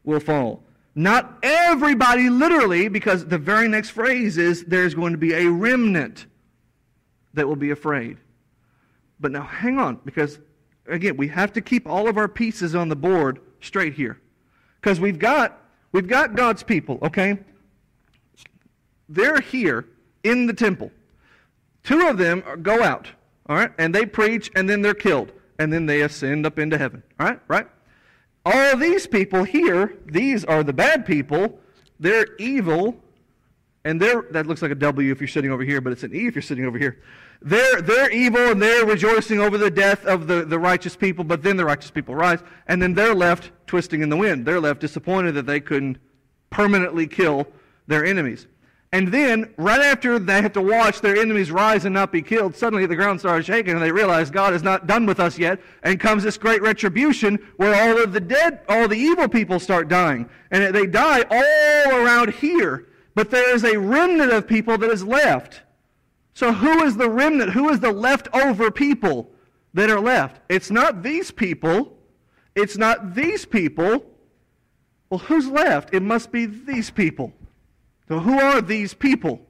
will fall. Not everybody literally, because the very next phrase is there's going to be a remnant that will be afraid. But now hang on, because again, we have to keep all of our pieces on the board straight here. Because we've got we've got God's people, okay? They're here in the temple. Two of them go out, all right, and they preach, and then they're killed, and then they ascend up into heaven, all right, right? All these people here, these are the bad people. They're evil, and they're that looks like a W if you're sitting over here, but it's an E if you're sitting over here. They're they're evil and they're rejoicing over the death of the, the righteous people, but then the righteous people rise, and then they're left twisting in the wind. They're left disappointed that they couldn't permanently kill their enemies. And then, right after they have to watch their enemies rise and not be killed, suddenly the ground starts shaking and they realize God is not done with us yet. And comes this great retribution where all of the dead, all the evil people start dying. And they die all around here. But there is a remnant of people that is left. So who is the remnant? Who is the leftover people that are left? It's not these people. It's not these people. Well, who's left? It must be these people. So who are these people?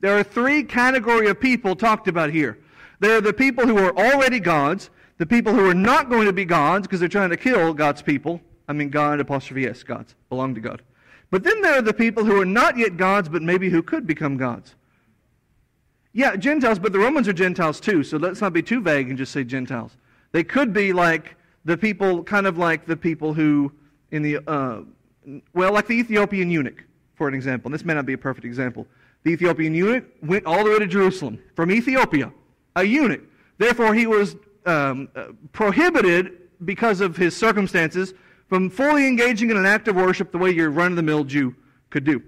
There are three category of people talked about here. There are the people who are already gods, the people who are not going to be gods because they're trying to kill God's people. I mean, God, apostrophe S, gods, belong to God. But then there are the people who are not yet gods, but maybe who could become gods. Yeah, Gentiles, but the Romans are Gentiles too, so let's not be too vague and just say Gentiles. They could be like the people, kind of like the people who, in the, uh, well, like the Ethiopian eunuch for an example. And this may not be a perfect example. The Ethiopian eunuch went all the way to Jerusalem from Ethiopia, a eunuch. Therefore, he was um, uh, prohibited because of his circumstances from fully engaging in an act of worship the way your run of the mill Jew could do.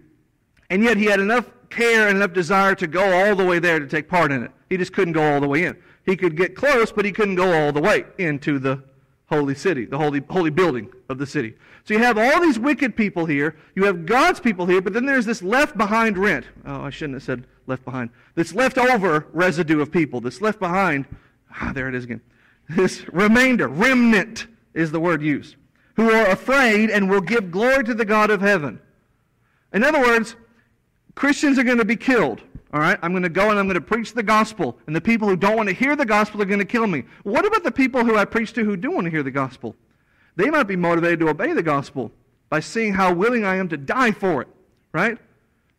And yet, he had enough care and enough desire to go all the way there to take part in it. He just couldn't go all the way in. He could get close, but he couldn't go all the way into the holy city, the holy, holy building of the city. So you have all these wicked people here. You have God's people here, but then there's this left behind rent. Oh, I shouldn't have said left behind. This left over residue of people. This left behind. Ah, there it is again. This remainder, remnant is the word used, who are afraid and will give glory to the God of heaven. In other words, Christians are going to be killed. All right? I'm going to go and I'm going to preach the gospel. And the people who don't want to hear the gospel are going to kill me. What about the people who I preach to who do want to hear the gospel? They might be motivated to obey the gospel by seeing how willing I am to die for it. Right?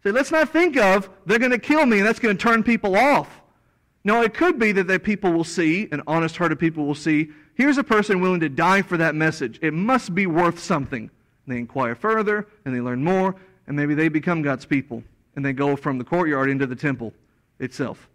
So let's not think of they're going to kill me and that's going to turn people off. No, it could be that the people will see, and honest hearted people will see, here's a person willing to die for that message. It must be worth something. And they inquire further and they learn more, and maybe they become God's people and then go from the courtyard into the temple itself.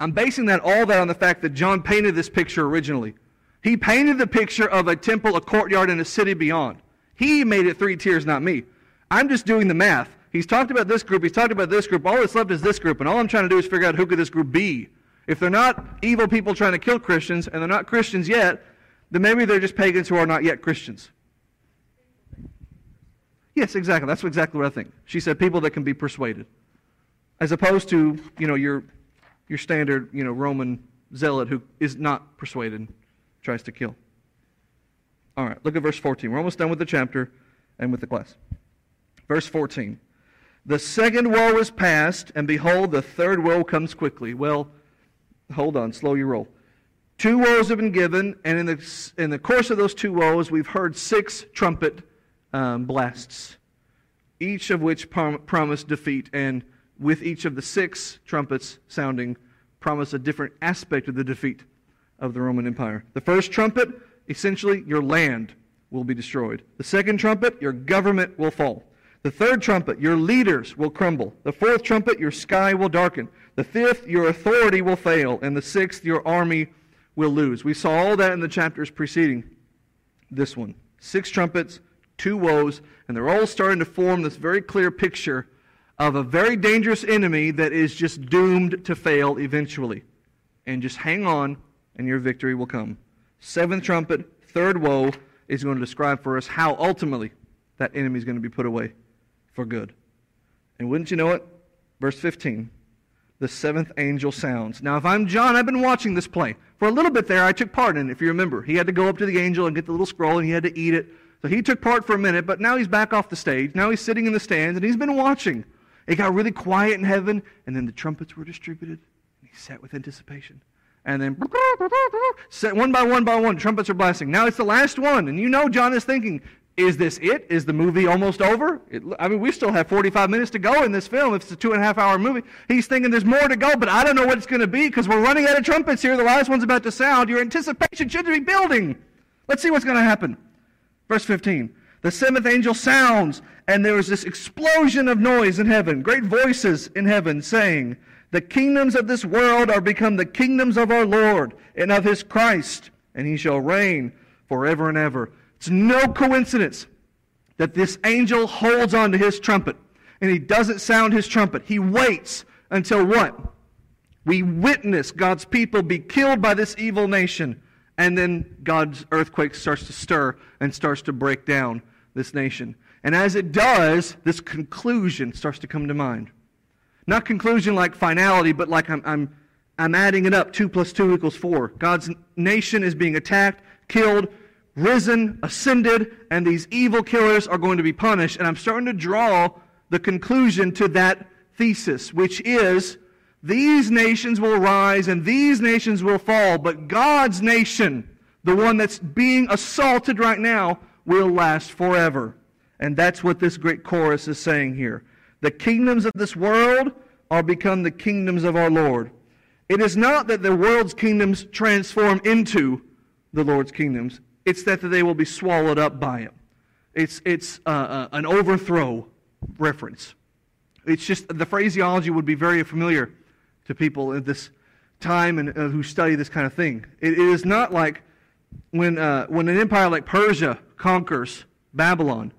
I'm basing that all that on the fact that John painted this picture originally. He painted the picture of a temple, a courtyard, and a city beyond. He made it three tiers, not me. I'm just doing the math. He's talked about this group, he's talked about this group, all that's left is this group, and all I'm trying to do is figure out who could this group be. If they're not evil people trying to kill Christians, and they're not Christians yet, then maybe they're just pagans who are not yet Christians. Yes, exactly. That's exactly what I think. She said people that can be persuaded. As opposed to, you know, your, your standard, you know, Roman zealot who is not persuaded, tries to kill. All right, look at verse 14. We're almost done with the chapter and with the class. Verse 14. The second woe is past, and behold, the third woe comes quickly. Well, hold on, slow your roll. Two woes have been given, and in the, in the course of those two woes, we've heard six trumpet um, blasts, each of which prom- promise defeat, and with each of the six trumpets sounding, promised a different aspect of the defeat of the Roman Empire. The first trumpet, essentially, your land will be destroyed. The second trumpet, your government will fall. The third trumpet, your leaders will crumble. The fourth trumpet, your sky will darken. The fifth, your authority will fail. And the sixth, your army will lose. We saw all that in the chapters preceding this one. Six trumpets, two woes, and they're all starting to form this very clear picture of a very dangerous enemy that is just doomed to fail eventually. And just hang on, and your victory will come. Seventh trumpet, third woe, is going to describe for us how ultimately that enemy is going to be put away for good. And wouldn't you know it? Verse 15. the seventh angel sounds. Now, if I'm John, I've been watching this play. For a little bit there, I took part in it, if you remember. He had to go up to the angel and get the little scroll, and he had to eat it. So he took part for a minute, but now he's back off the stage. Now he's sitting in the stands, and he's been watching. It got really quiet in heaven, and then the trumpets were distributed, and he sat with anticipation. And then, one by one by one, trumpets are blasting. Now it's the last one, and you know John is thinking, is this it? Is the movie almost over? It, I mean, we still have 45 minutes to go in this film. If it's a two and a half hour movie, he's thinking there's more to go, but I don't know what it's going to be because we're running out of trumpets here. The last one's about to sound. Your anticipation should be building. Let's see what's going to happen. Verse 15. The seventh angel sounds, and there is this explosion of noise in heaven, great voices in heaven saying, The kingdoms of this world are become the kingdoms of our Lord and of his Christ, and he shall reign forever and ever. It's no coincidence that this angel holds on to his trumpet and he doesn't sound his trumpet. He waits until what? We witness God's people be killed by this evil nation. And then God's earthquake starts to stir and starts to break down this nation. And as it does, this conclusion starts to come to mind. Not conclusion like finality, but like I'm, I'm, I'm adding it up. Two plus two equals four. God's nation is being attacked, killed, risen, ascended, and these evil killers are going to be punished. And I'm starting to draw the conclusion to that thesis, which is these nations will rise and these nations will fall, but God's nation, the one that's being assaulted right now, will last forever. And that's what this great chorus is saying here. The kingdoms of this world are become the kingdoms of our Lord. It is not that the world's kingdoms transform into the Lord's kingdoms. It's that they will be swallowed up by him. It's, it's uh, uh, an overthrow reference. It's just the phraseology would be very familiar to people at this time and uh, who study this kind of thing. it, it is not like when, uh, when an empire like Persia conquers Babylon.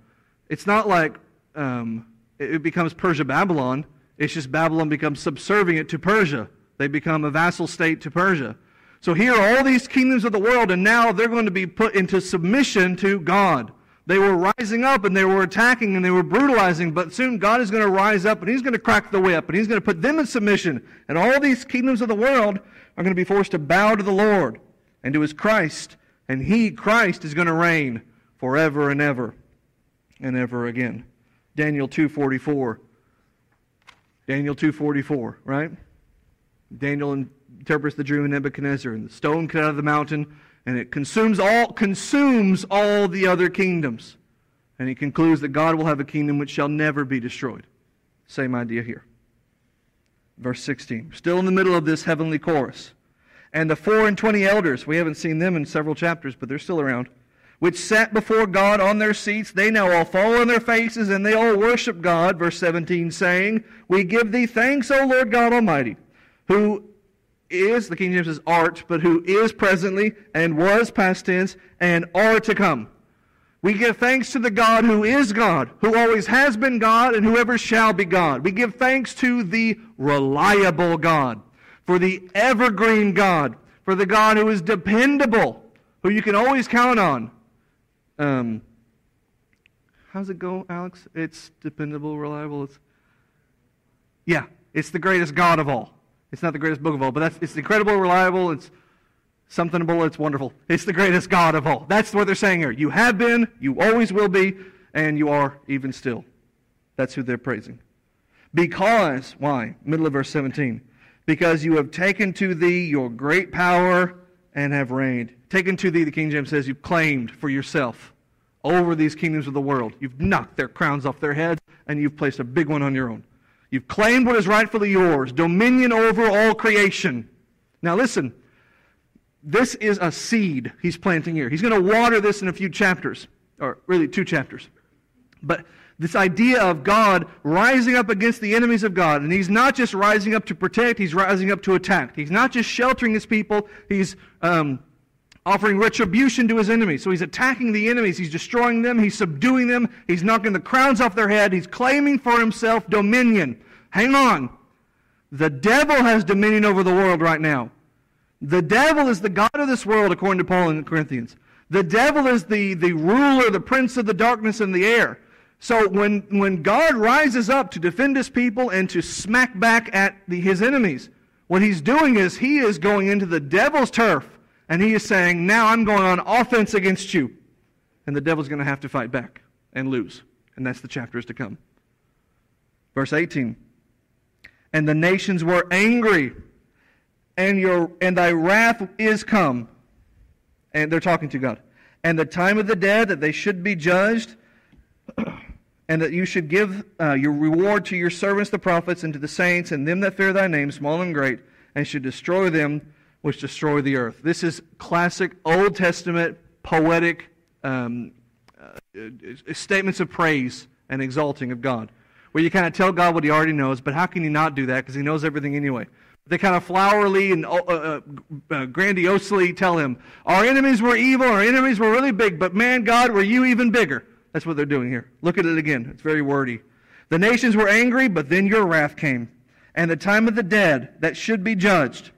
It's not like um, it becomes Persia Babylon. It's just Babylon becomes subservient to Persia. They become a vassal state to Persia. So here are all these kingdoms of the world, and now they're going to be put into submission to God. They were rising up and they were attacking and they were brutalizing, but soon God is going to rise up and He's going to crack the whip and He's going to put them in submission. And all these kingdoms of the world are going to be forced to bow to the Lord and to His Christ. And He, Christ, is going to reign forever and ever and ever again. Daniel 2.44. Daniel 2.44, right? Daniel interprets the dream of Nebuchadnezzar, and the stone cut out of the mountain, and it consumes all, consumes all the other kingdoms. And he concludes that God will have a kingdom which shall never be destroyed. Same idea here. Verse 16. Still in the middle of this heavenly chorus. And the four and twenty elders, we haven't seen them in several chapters, but they're still around, which sat before God on their seats, they now all fall on their faces, and they all worship God, verse 17, saying, We give thee thanks, O Lord God Almighty, who is, the King James says art, but who is presently and was past tense and are to come. We give thanks to the God who is God, who always has been God, and whoever shall be God. We give thanks to the reliable God, for the evergreen God, for the God who is dependable, who you can always count on. Um, how's it go, Alex? It's dependable, reliable. It's yeah, it's the greatest God of all. It's not the greatest book of all, but that's, it's incredible, reliable, it's somethingable, it's wonderful. It's the greatest God of all. That's what they're saying here. You have been, you always will be, and you are even still. That's who they're praising. Because, why? Middle of verse 17. Because you have taken to thee your great power and have reigned. Taken to thee, the King James says, you've claimed for yourself over these kingdoms of the world. You've knocked their crowns off their heads, and you've placed a big one on your own. You've claimed what is rightfully yours dominion over all creation. Now, listen, this is a seed he's planting here. He's going to water this in a few chapters, or really two chapters. But this idea of God rising up against the enemies of God, and he's not just rising up to protect, he's rising up to attack. He's not just sheltering his people, he's um, offering retribution to his enemies. So he's attacking the enemies, he's destroying them, he's subduing them, he's knocking the crowns off their head, he's claiming for himself dominion. Hang on. The devil has dominion over the world right now. The devil is the God of this world, according to Paul in the Corinthians. The devil is the, the ruler, the prince of the darkness in the air. So when, when God rises up to defend his people and to smack back at the, his enemies, what he's doing is he is going into the devil's turf and he is saying, Now I'm going on offense against you. And the devil's going to have to fight back and lose. And that's the chapters to come. Verse 18 And the nations were angry, and, your, and thy wrath is come. And they're talking to God. And the time of the dead that they should be judged (clears throat) and that you should give uh, your reward to your servants the prophets and to the saints and them that fear thy name, small and great, and should destroy them which destroy the earth. This is classic Old Testament poetic um, uh, statements of praise and exalting of God, where you kind of tell God what he already knows, but how can he not do that? Because he knows everything anyway. They kind of flowerly and uh, uh, uh, grandiosely tell him, Our enemies were evil, our enemies were really big, but man, God, were you even bigger? That's what they're doing here. Look at it again. It's very wordy. The nations were angry, but then your wrath came, and the time of the dead that should be judged,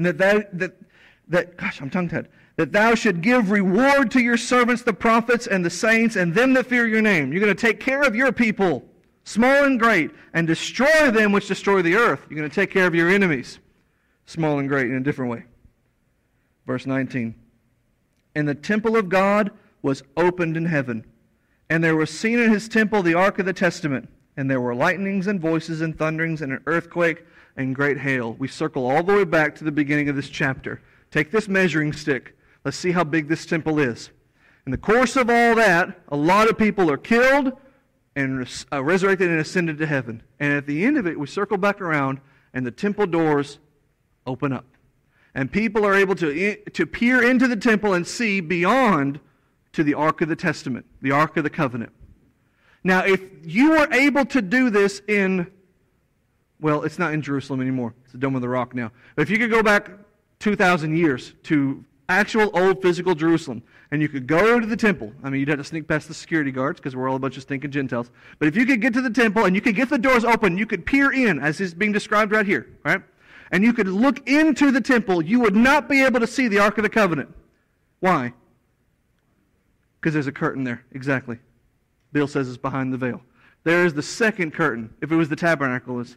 and that thou, that that gosh, I'm tongue tied. That thou should give reward to your servants, the prophets and the saints, and them that fear your name. You're going to take care of your people, small and great, and destroy them which destroy the earth. You're going to take care of your enemies, small and great, in a different way. Verse 19. And the temple of God was opened in heaven and there was seen in his temple the ark of the testament, and there were lightnings and voices and thunderings and an earthquake and great hail. We circle all the way back to the beginning of this chapter. Take this measuring stick. Let's see how big this temple is. In the course of all that, a lot of people are killed and uh, resurrected and ascended to heaven. And at the end of it, we circle back around, and the temple doors open up. And people are able to, to peer into the temple and see beyond to the Ark of the Testament, the Ark of the Covenant. Now, if you were able to do this in, well, it's not in Jerusalem anymore. It's the Dome of the Rock now. But if you could go back 2,000 years to actual old physical Jerusalem, and you could go to the temple. I mean, you'd have to sneak past the security guards because we're all a bunch of stinking Gentiles. But if you could get to the temple and you could get the doors open, you could peer in, as is being described right here, right? And you could look into the temple, you would not be able to see the Ark of the Covenant. Why? Because there's a curtain there. Exactly. Bill says it's behind the veil. There is the second curtain. If it was the tabernacle, it's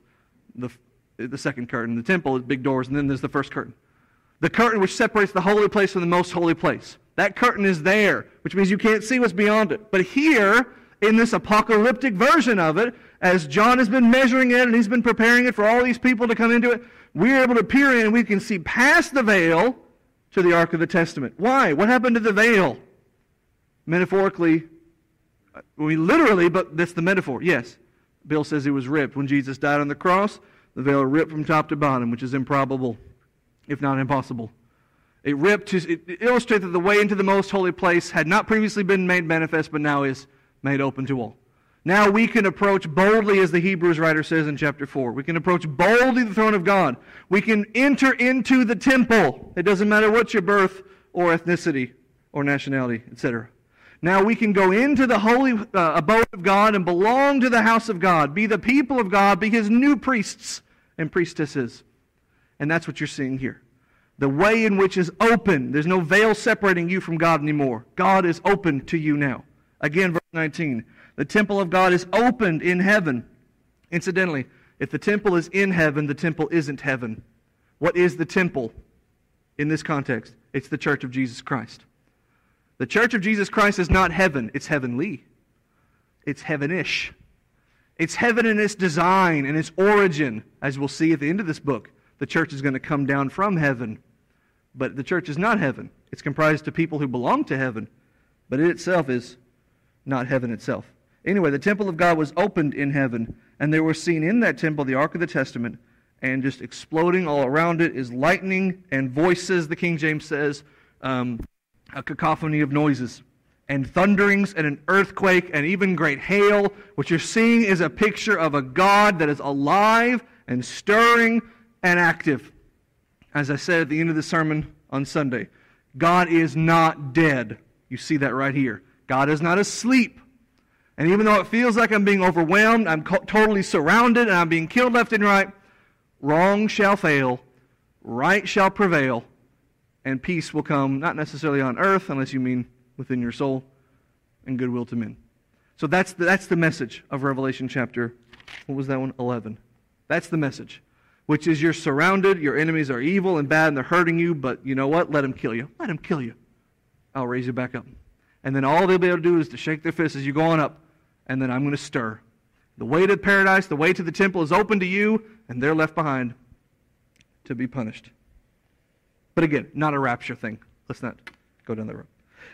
the, the second curtain. The temple is big doors, and then there's the first curtain. The curtain which separates the holy place from the most holy place. That curtain is there, which means you can't see what's beyond it. But here, in this apocalyptic version of it, as John has been measuring it and he's been preparing it for all these people to come into it, we're able to peer in and we can see past the veil to the Ark of the Testament. Why? What happened to the veil? Metaphorically, uh, I mean literally, but that's the metaphor. Yes. Bill says it was ripped. When Jesus died on the cross, the veil ripped from top to bottom, which is improbable, if not impossible. It ripped to it that the way into the most holy place had not previously been made manifest, but now is made open to all. Now we can approach boldly, as the Hebrews writer says in chapter 4. We can approach boldly the throne of God. We can enter into the temple. It doesn't matter what your birth or ethnicity or nationality, etc. Now we can go into the holy uh, abode of God and belong to the house of God, be the people of God, be his new priests and priestesses. And that's what you're seeing here. The way in which is open. There's no veil separating you from God anymore. God is open to you now. Again, verse 19. The temple of God is opened in heaven. Incidentally, if the temple is in heaven, the temple isn't heaven. What is the temple in this context? It's the church of Jesus Christ. The church of Jesus Christ is not heaven, it's heavenly. It's heavenish. It's heaven in its design and its origin. As we'll see at the end of this book, the church is going to come down from heaven. But the church is not heaven. It's comprised of people who belong to heaven, but it itself is not heaven itself. Anyway, the temple of God was opened in heaven, and there were seen in that temple the Ark of the Testament, and just exploding all around it is lightning and voices, the King James says, um, a cacophony of noises and thunderings and an earthquake and even great hail. What you're seeing is a picture of a God that is alive and stirring and active. As I said at the end of the sermon on Sunday, God is not dead. You see that right here. God is not asleep. And even though it feels like I'm being overwhelmed, I'm co- totally surrounded, and I'm being killed left and right, wrong shall fail, right shall prevail, and peace will come, not necessarily on earth, unless you mean within your soul, and goodwill to men. So that's the, that's the message of Revelation chapter, what was that one? 11. That's the message, which is you're surrounded, your enemies are evil and bad, and they're hurting you, but you know what? Let them kill you. Let them kill you. I'll raise you back up. And then all they'll be able to do is to shake their fists as you go on up, and then I'm going to stir. The way to paradise, the way to the temple is open to you, and they're left behind to be punished. But again, not a rapture thing. Let's not go down that road.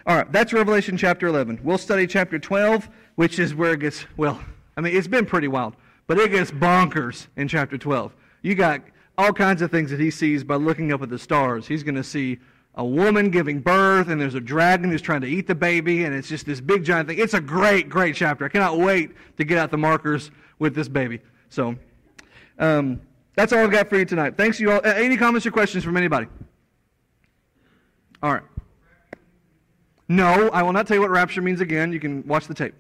All right, that's Revelation chapter 11. We'll study chapter 12, which is where it gets, well, I mean, it's been pretty wild, but it gets bonkers in chapter 12. You got all kinds of things that he sees by looking up at the stars. He's going to see a woman giving birth, and there's a dragon who's trying to eat the baby, and it's just this big giant thing. It's a great, great chapter. I cannot wait to get out the markers with this baby. So, um, that's all I've got for you tonight. Thanks, you all. Any comments or questions from anybody? All right. No, I will not tell you what rapture means again. You can watch the tape.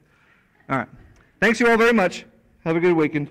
All right. Thanks you all very much. Have a good weekend.